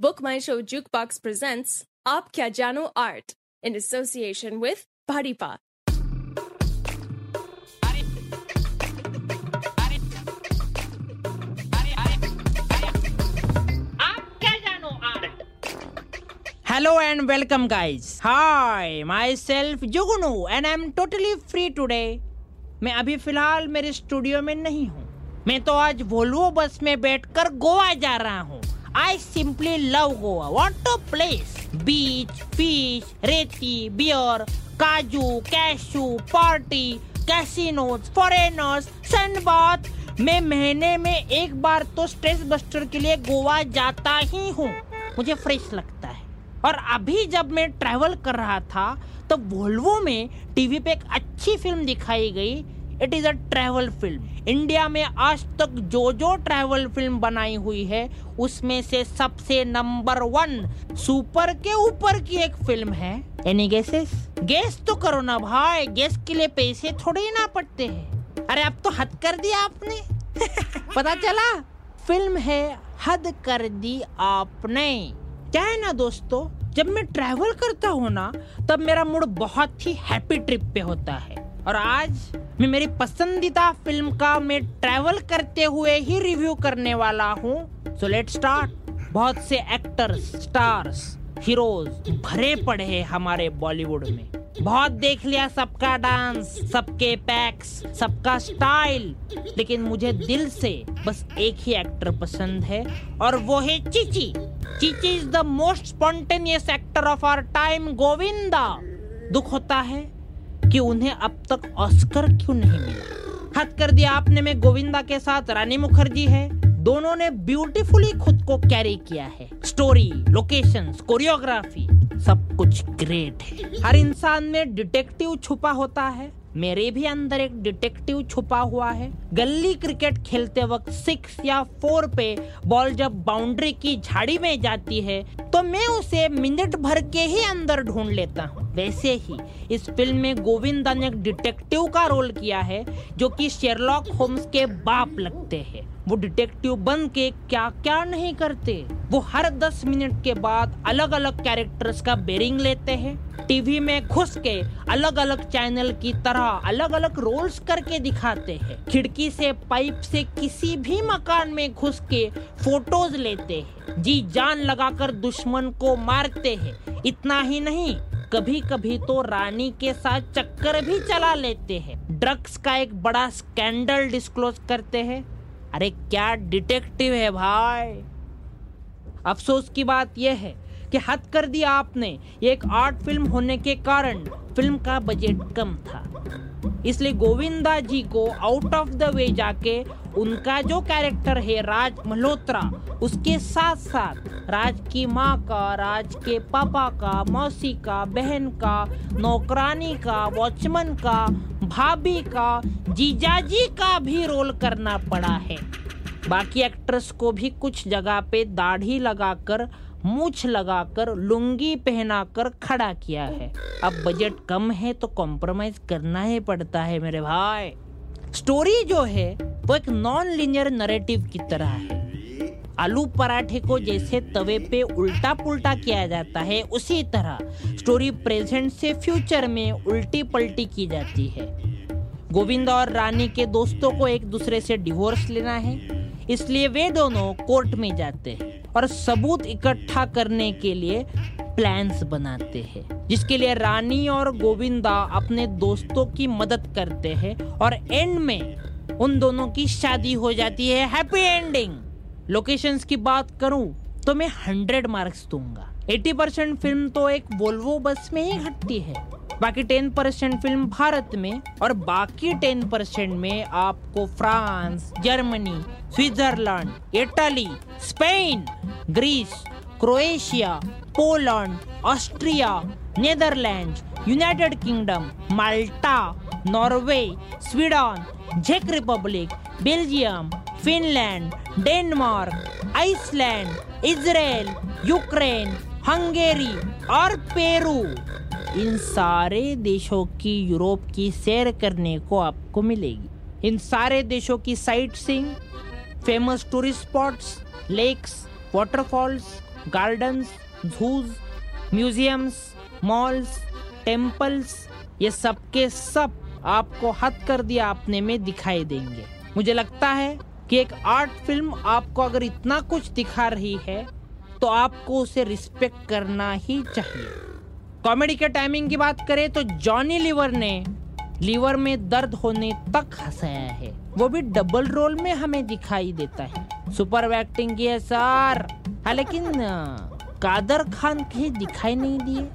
Book My Show Jukebox presents Aap Kya Jano Art in association with Bharipa. Hello and welcome guys. Hi, myself Jugunu and I'm totally free today. मैं अभी फ़िलहाल मेरे studio में नहीं हूँ मैं तो आज वोल्वो बस में बैठकर गोवा जा रहा हूँ I simply love Goa what a place beach fish रेती बियर काजू cashew party casinos foreigners sunbath मैं महीने में एक बार तो स्ट्रेस बस्टर के लिए गोवा जाता ही हूँ। मुझे फ्रेश लगता है। और अभी जब मैं ट्रैवल कर रहा था तो वोल्वो में टीवी पे एक अच्छी फ़िल्म दिखाई गई। It is a travel film India में आज तक जो जो ट्रैवल फ़िल्म बनाई हुई है, उसमें से सबसे नंबर वन सुपर के ऊपर की एक फ़िल्म है। एनी गेसेस गेस तो करो ना भाई। गेस के लिए पैसे थोड़े ही ना पड़ते हैं। अरे अब तो हद कर दिया आपने। पता चला? फ़िल्म है हद कर दी आपने। क्या है ना दोस्तों? जब मैं ट्रैवल करता हूँ ना, तब मेरा मूड बहुत ही हैप्पी ट्रिप पे होता है। और आज मैं मेरी पसंदीदा फ़िल्म का मैं ट्रैवल करते हुए ही रिव्यू करने वाला हूँ। सो लेट स्टार्ट बहुत से एक्टर्स स्टार्स हीरोज भरे पड़े हैं हमारे बॉलीवुड में। बहुत देख लिया सबका डांस सबके पैक्स सबका स्टाइल लेकिन मुझे दिल से बस एक ही एक्टर पसंद है और वो है Chi Chi is the most spontaneous actor of our time Govinda दुख होता है कि उन्हें अब तक ऑस्कर क्यों नहीं मिला? हद कर दिया आपने में गोविंदा के साथ रानी मुखर्जी है। दोनों ने ब्यूटीफुली खुद को कैरी किया है। स्टोरी लोकेशंस कोरियोग्राफी सब कुछ ग्रेट है। हर इंसान में डिटेक्टिव छुपा होता है। मेरे भी अंदर एक डिटेक्टिव छुपा हुआ है। गली क्रिकेट खेलते वक्त सिक्स या फोर पे बॉल जब बाउंड्री की झाड़ी में जाती है तो मैं उसे मिनट भर के ही अंदर ढूंढ लेता हूँ। वैसे ही इस फ़िल्म में गोविंदा ने एक डिटेक्टिव का रोल किया है, जो कि शेरलॉक होम्स के बाप लगते हैं। वो डिटेक्टिव बन के क्या क्या नहीं करते? वो हर दस मिनट के बाद अलग अलग कैरेक्टर्स का बेरिंग लेते हैं। टीवी में घुस के अलग अलग चैनल की तरह अलग अलग रोल्स करके दिखाते हैं। खिड़की से, पाइप से किसी भी मकान में घुस के फ़ोटोज़ लेते हैं। जी जान लगाकर दुश्मन को मारते हैं। इतना ही नहीं कभी कभी तो रानी के साथ चक्कर भी चला लेते हैं। ड्रग्स का एक बड़ा स्कैंडल डिस्क्लोज करते हैं। अरे क्या डिटेक्टिव है भाई। अफसोस की बात यह है कि हद कर दिया आपने। एक आर्ट फ़िल्म होने के कारण फ़िल्म का बजट कम था। इसलिए गोविंदा जी को आउट ऑफ़ द वे जाके उनका जो कैरेक्टर है राज मल्होत्रा, उसके साथ साथ राज की माँ का, राज के पापा का, मौसी का, बहन का, नौकरानी का वॉचमैन का, भाभी का जीजाजी का भी रोल करना पड़ा है। बाकी एक्ट्रेस को भी कुछ जगह पे दाढ़ी लगाकर मूछ लगाकर, लुंगी पहनाकर खड़ा किया है। अब बजट कम है तो कॉम्प्रोमाइज करना ही पड़ता है मेरे भाई। स्टोरी जो है, वो एक नॉन लिनियर नरेटिव की तरह है। आलू पराठे को जैसे तवे पे उल्टा पुल्टा किया जाता है, उसी तरह। स्टोरी प्रेजेंट से फ्यूचर में उल्टी पलटी की जाती है। गोविंद और रानी के दोस्तों को एक दूसरे से डिवोर्स लेना है। इसलिए वे दोनों कोर्ट में जाते हैं। और सबूत इकट्ठा करने के लिए प्लान्स बनाते हैं, जिसके लिए रानी और गोविंदा अपने दोस्तों की मदद करते हैं और एंड में उन दोनों की शादी हो जाती है। हैप्पी एंडिंग लोकेशंस की बात करूँ तो मैं हंड्रेड मार्क्स दूँगा। 80 परसेंट फ़िल्म तो एक वोल्वो बस में ही घटती है। बाकी टेन परसेंट फ़िल्म भारत में और बाकी टेन परसेंट में आपको France, Germany, Switzerland, Italy, Spain, Greece, Croatia, Poland, Austria, Netherland, United Kingdom, Malta, Norway, Sweden check Republic, Belgium, Finland, Denmark, Iceland, Israel, Ukraine, Hungary और पेरू। इन सारे देशों की, यूरोप की सैर करने को आपको मिलेगी। इन सारे देशों की sightseeing famous tourist spots lakes waterfalls gardens zoos museums malls temples ये सब के सब आपको हद कर दिया आपने में दिखाई देंगे। मुझे लगता है कि एक आर्ट फ़िल्म आपको अगर इतना कुछ दिखा रही है तो आपको उसे रिस्पेक्ट करना ही चाहिए। कॉमेडी के टाइमिंग की बात करें तो जॉनी लीवर ने लीवर में दर्द होने तक हंसाया है। वो भी डबल रोल में हमें दिखाई देता है। सुपर एक्टिंग की है सर हाँ लेकिन कादर खान के दिखाई नहीं दिए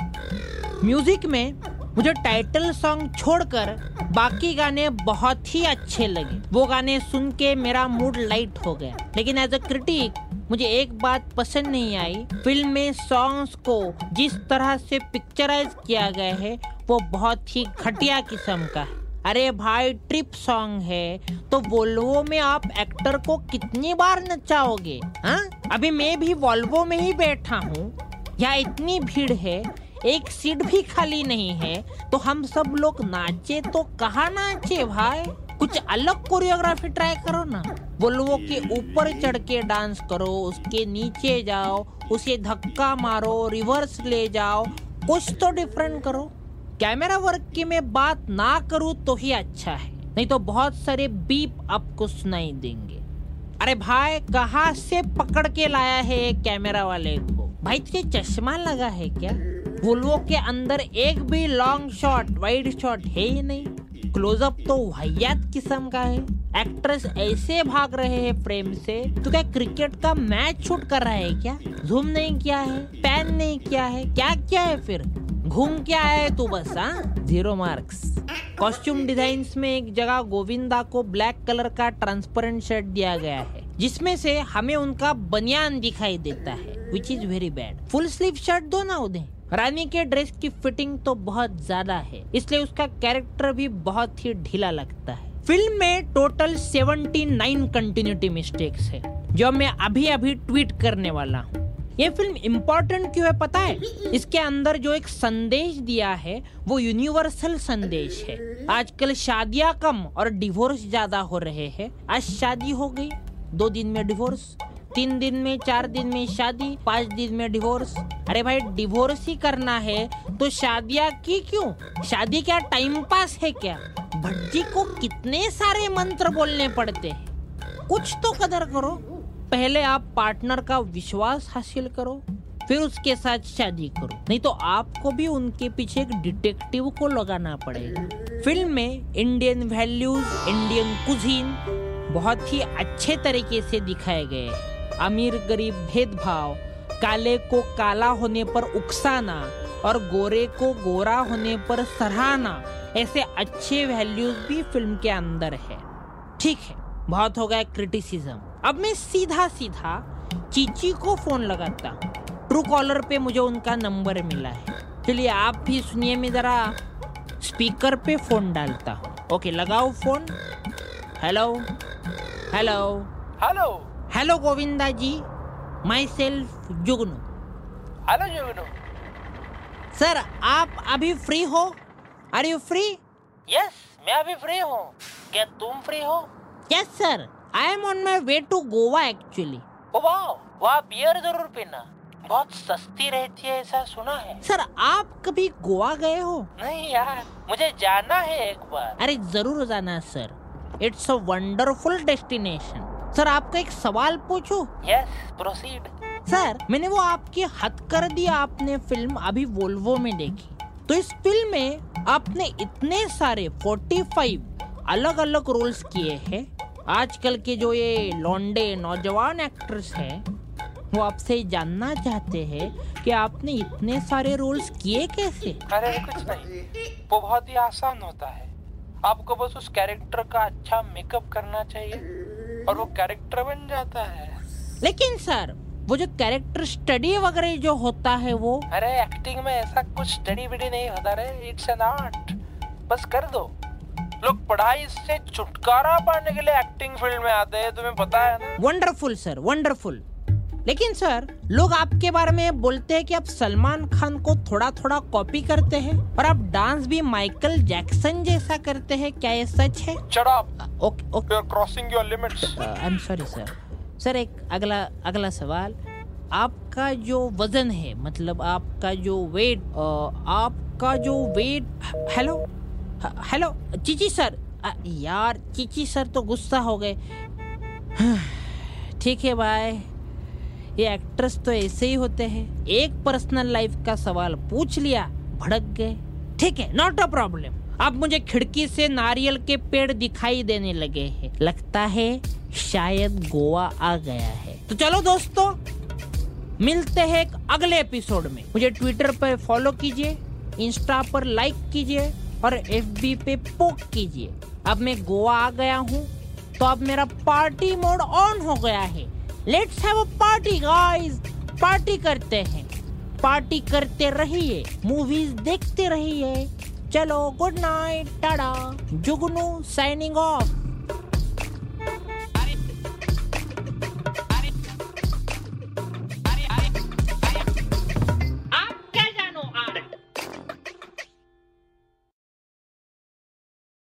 म्यूज़िक में मुझे टाइटल सॉन्ग छोड़कर बाकी गाने बहुत ही अच्छे लगे। वो गाने सुन के मेरा मूड लाइट हो गया। लेकिन एज अ क्रिटिक मुझे एक बात पसंद नहीं आई। फ़िल्म में सॉन्ग्स को जिस तरह से पिक्चराइज किया गया है, वो बहुत ही घटिया किस्म का। है अरे भाई ट्रिप सॉन्ग है। तो वोल्वो में आप एक्टर को कितनी बार नचाओगे हाँ? अभी मैं भी वोल्वो में ही बैठा हूँ यहाँ इतनी भीड़ है, एक सीट भी खाली नहीं है तो हम सब लोग नाचे तो कहाँ नाचे भाई? कुछ अलग कोरियोग्राफी ट्राई करो ना। वोल्वो के ऊपर चढ़ के डांस करो, उसके नीचे जाओ, उसे धक्का मारो रिवर्स ले जाओ, कुछ तो डिफरेंट करो। कैमरा वर्क की मैं बात ना करूँ तो ही अच्छा है, नहीं तो बहुत सारे बीप आपको सुनाई देंगे। अरे भाई, कहा से पकड़ के लाया है कैमरा वाले को? भाई, तुझे चश्मा लगा है क्या? वोल्वो के अंदर एक भी लॉन्ग शॉट वाइड शॉट है ही नहीं। क्लोजअप तो वाहियात किस्म का है। एक्ट्रेस ऐसे भाग रहे हैं फ्रेम से। तो क्या क्रिकेट का मैच छूट कर रहा है क्या? जूम नहीं किया है पैन नहीं किया है, क्या क्या है फिर? घूम के आया है तू बस हाँ? ज़ीरो मार्क्स कॉस्ट्यूम डिज़ाइन में एक जगह गोविंदा को ब्लैक कलर का ट्रांसपेरेंट शर्ट दिया गया है। जिसमें से हमें उनका बनियान दिखाई देता है which is very bad full sleeve shirt दो ना उन्हें रानी के ड्रेस की फिटिंग तो बहुत ज़्यादा है, इसलिए उसका कैरेक्टर भी बहुत ही ढीला लगता है। फ़िल्म में टोटल 79 कंटिन्यूटी मिस्टेक्स है, जो मैं अभी अभी ट्वीट करने वाला हूँ। ये फ़िल्म इम्पोर्टेंट क्यों है पता है? इसके अंदर जो एक संदेश दिया है, वो यूनिवर्सल संदेश है। आजकल शादियाँ कम और डिवोर्स ज़्यादा हो रहे हैं। आज शादी हो गई, दो दिन में डिवोर्स तीन दिन में, चार दिन में शादी, पाँच दिन में डिवोर्स अरे भाई डिवोर्स ही करना है तो शादियाँ की क्यों? शादी क्या टाइम पास है क्या? भट्टी को कितने सारे मंत्र बोलने पड़ते हैं? कुछ तो कदर करो। पहले आप पार्टनर का विश्वास हासिल करो, फिर उसके साथ शादी करो। नहीं तो आपको भी उनके पीछे एक डिटेक्टिव को लगाना पड़ेगा। फ़िल्म में इंडियन वैल्यूज़ इंडियन कुजीन बहुत ही अच्छे तरीके से दिखाए गए हैं। अमीर गरीब भेदभाव, काले को काला होने पर उकसाना और गोरे को गोरा होने पर सराहना, ऐसे अच्छे वैल्यूज़ भी फ़िल्म के अंदर है। ठीक है, बहुत हो गया क्रिटिसिज्म अब मैं सीधा सीधा चीची को फ़ोन लगाता ट्रू कॉलर पे मुझे उनका नंबर मिला है। चलिए आप भी सुनिए, मैं जरा स्पीकर पे फ़ोन डालता हूँ। ओके लगाओ phone hello hello hello hello Govinda ji myself Jugnu hello Jugnu sir आप अभी फ्री हो? आर यू फ्री यस मैं अभी फ्री हूँ। क्या तुम फ्री हो? Yes sir I am on my way to Goa actually वाह वहाँ बियर ज़रूर पीना। बहुत सस्ती रहती है ऐसा सुना है। सर आप कभी गोवा गए हो? नहीं यार मुझे जाना है एक बार। अरे ज़रूर जाना है sir it's a wonderful destination sir आपका एक सवाल पूछूँ? यस प्रोसीड सर मैंने वो आपकी हद कर दिया आपने फ़िल्म अभी वोल्वो में देखी। तो इस फ़िल्म में आपने इतने सारे 45 अलग अलग रोल्स किए हैं। आजकल के जो ये लॉन्डे नौजवान एक्ट्रेस हैं वो आपसे जानना चाहते हैं कि आपने इतने सारे रोल्स किए कैसे? अरे कुछ नहीं। वो बहुत ही आसान होता है। आपको बस उस कैरेक्टर का अच्छा मेकअप करना चाहिए। और वो कैरेक्टर बन जाता है। लेकिन सर वो जो कैरेक्टर स्टडी वगैरह जो होता है वो? अरे एक्टिंग में ऐसा कुछ स्टडी बिडी नहीं होता रे। इट्स एन आर्ट बस कर दो। लोग पढ़ाई से छुटकारा पाने के लिए एक्टिंग फ़ील्ड में आते हैं तुम्हें पता है ना? वंडरफुल सर वंडरफुल लेकिन सर लोग आपके बारे में बोलते हैं कि आप सलमान खान को थोड़ा थोड़ा कॉपी करते हैं और आप डांस भी माइकल जैक्सन जैसा करते हैं क्या ये सच है? Crossing your limits I am sorry sir sir एक अगला अगला सवाल. आपका जो वज़न है मतलब आपका जो वेट आपका जो weight hello hello Chichi sir. यार चीची सर तो गुस्सा हो गए. ठीक है भाई ये एक्ट्रेस तो ऐसे ही होते हैं। एक पर्सनल लाइफ का सवाल पूछ लिया, भड़क गए। ठीक है नॉट अ प्रॉब्लम अब मुझे खिड़की से नारियल के पेड़ दिखाई देने लगे हैं। लगता है शायद गोवा आ गया है। तो चलो दोस्तों, मिलते हैं एक अगले एपिसोड में। मुझे ट्विटर पर फॉलो कीजिए इंस्टा पर लाइक कीजिए और एफबी पे पोक कीजिए। अब मैं गोवा आ गया हूँ तो अब मेरा पार्टी मोड ऑन हो गया है। Let's have a party guys party करते हैं। पार्टी करते रहिए। मूवीज़ देखते रहिए। चलो good night Tata Jugnu signing of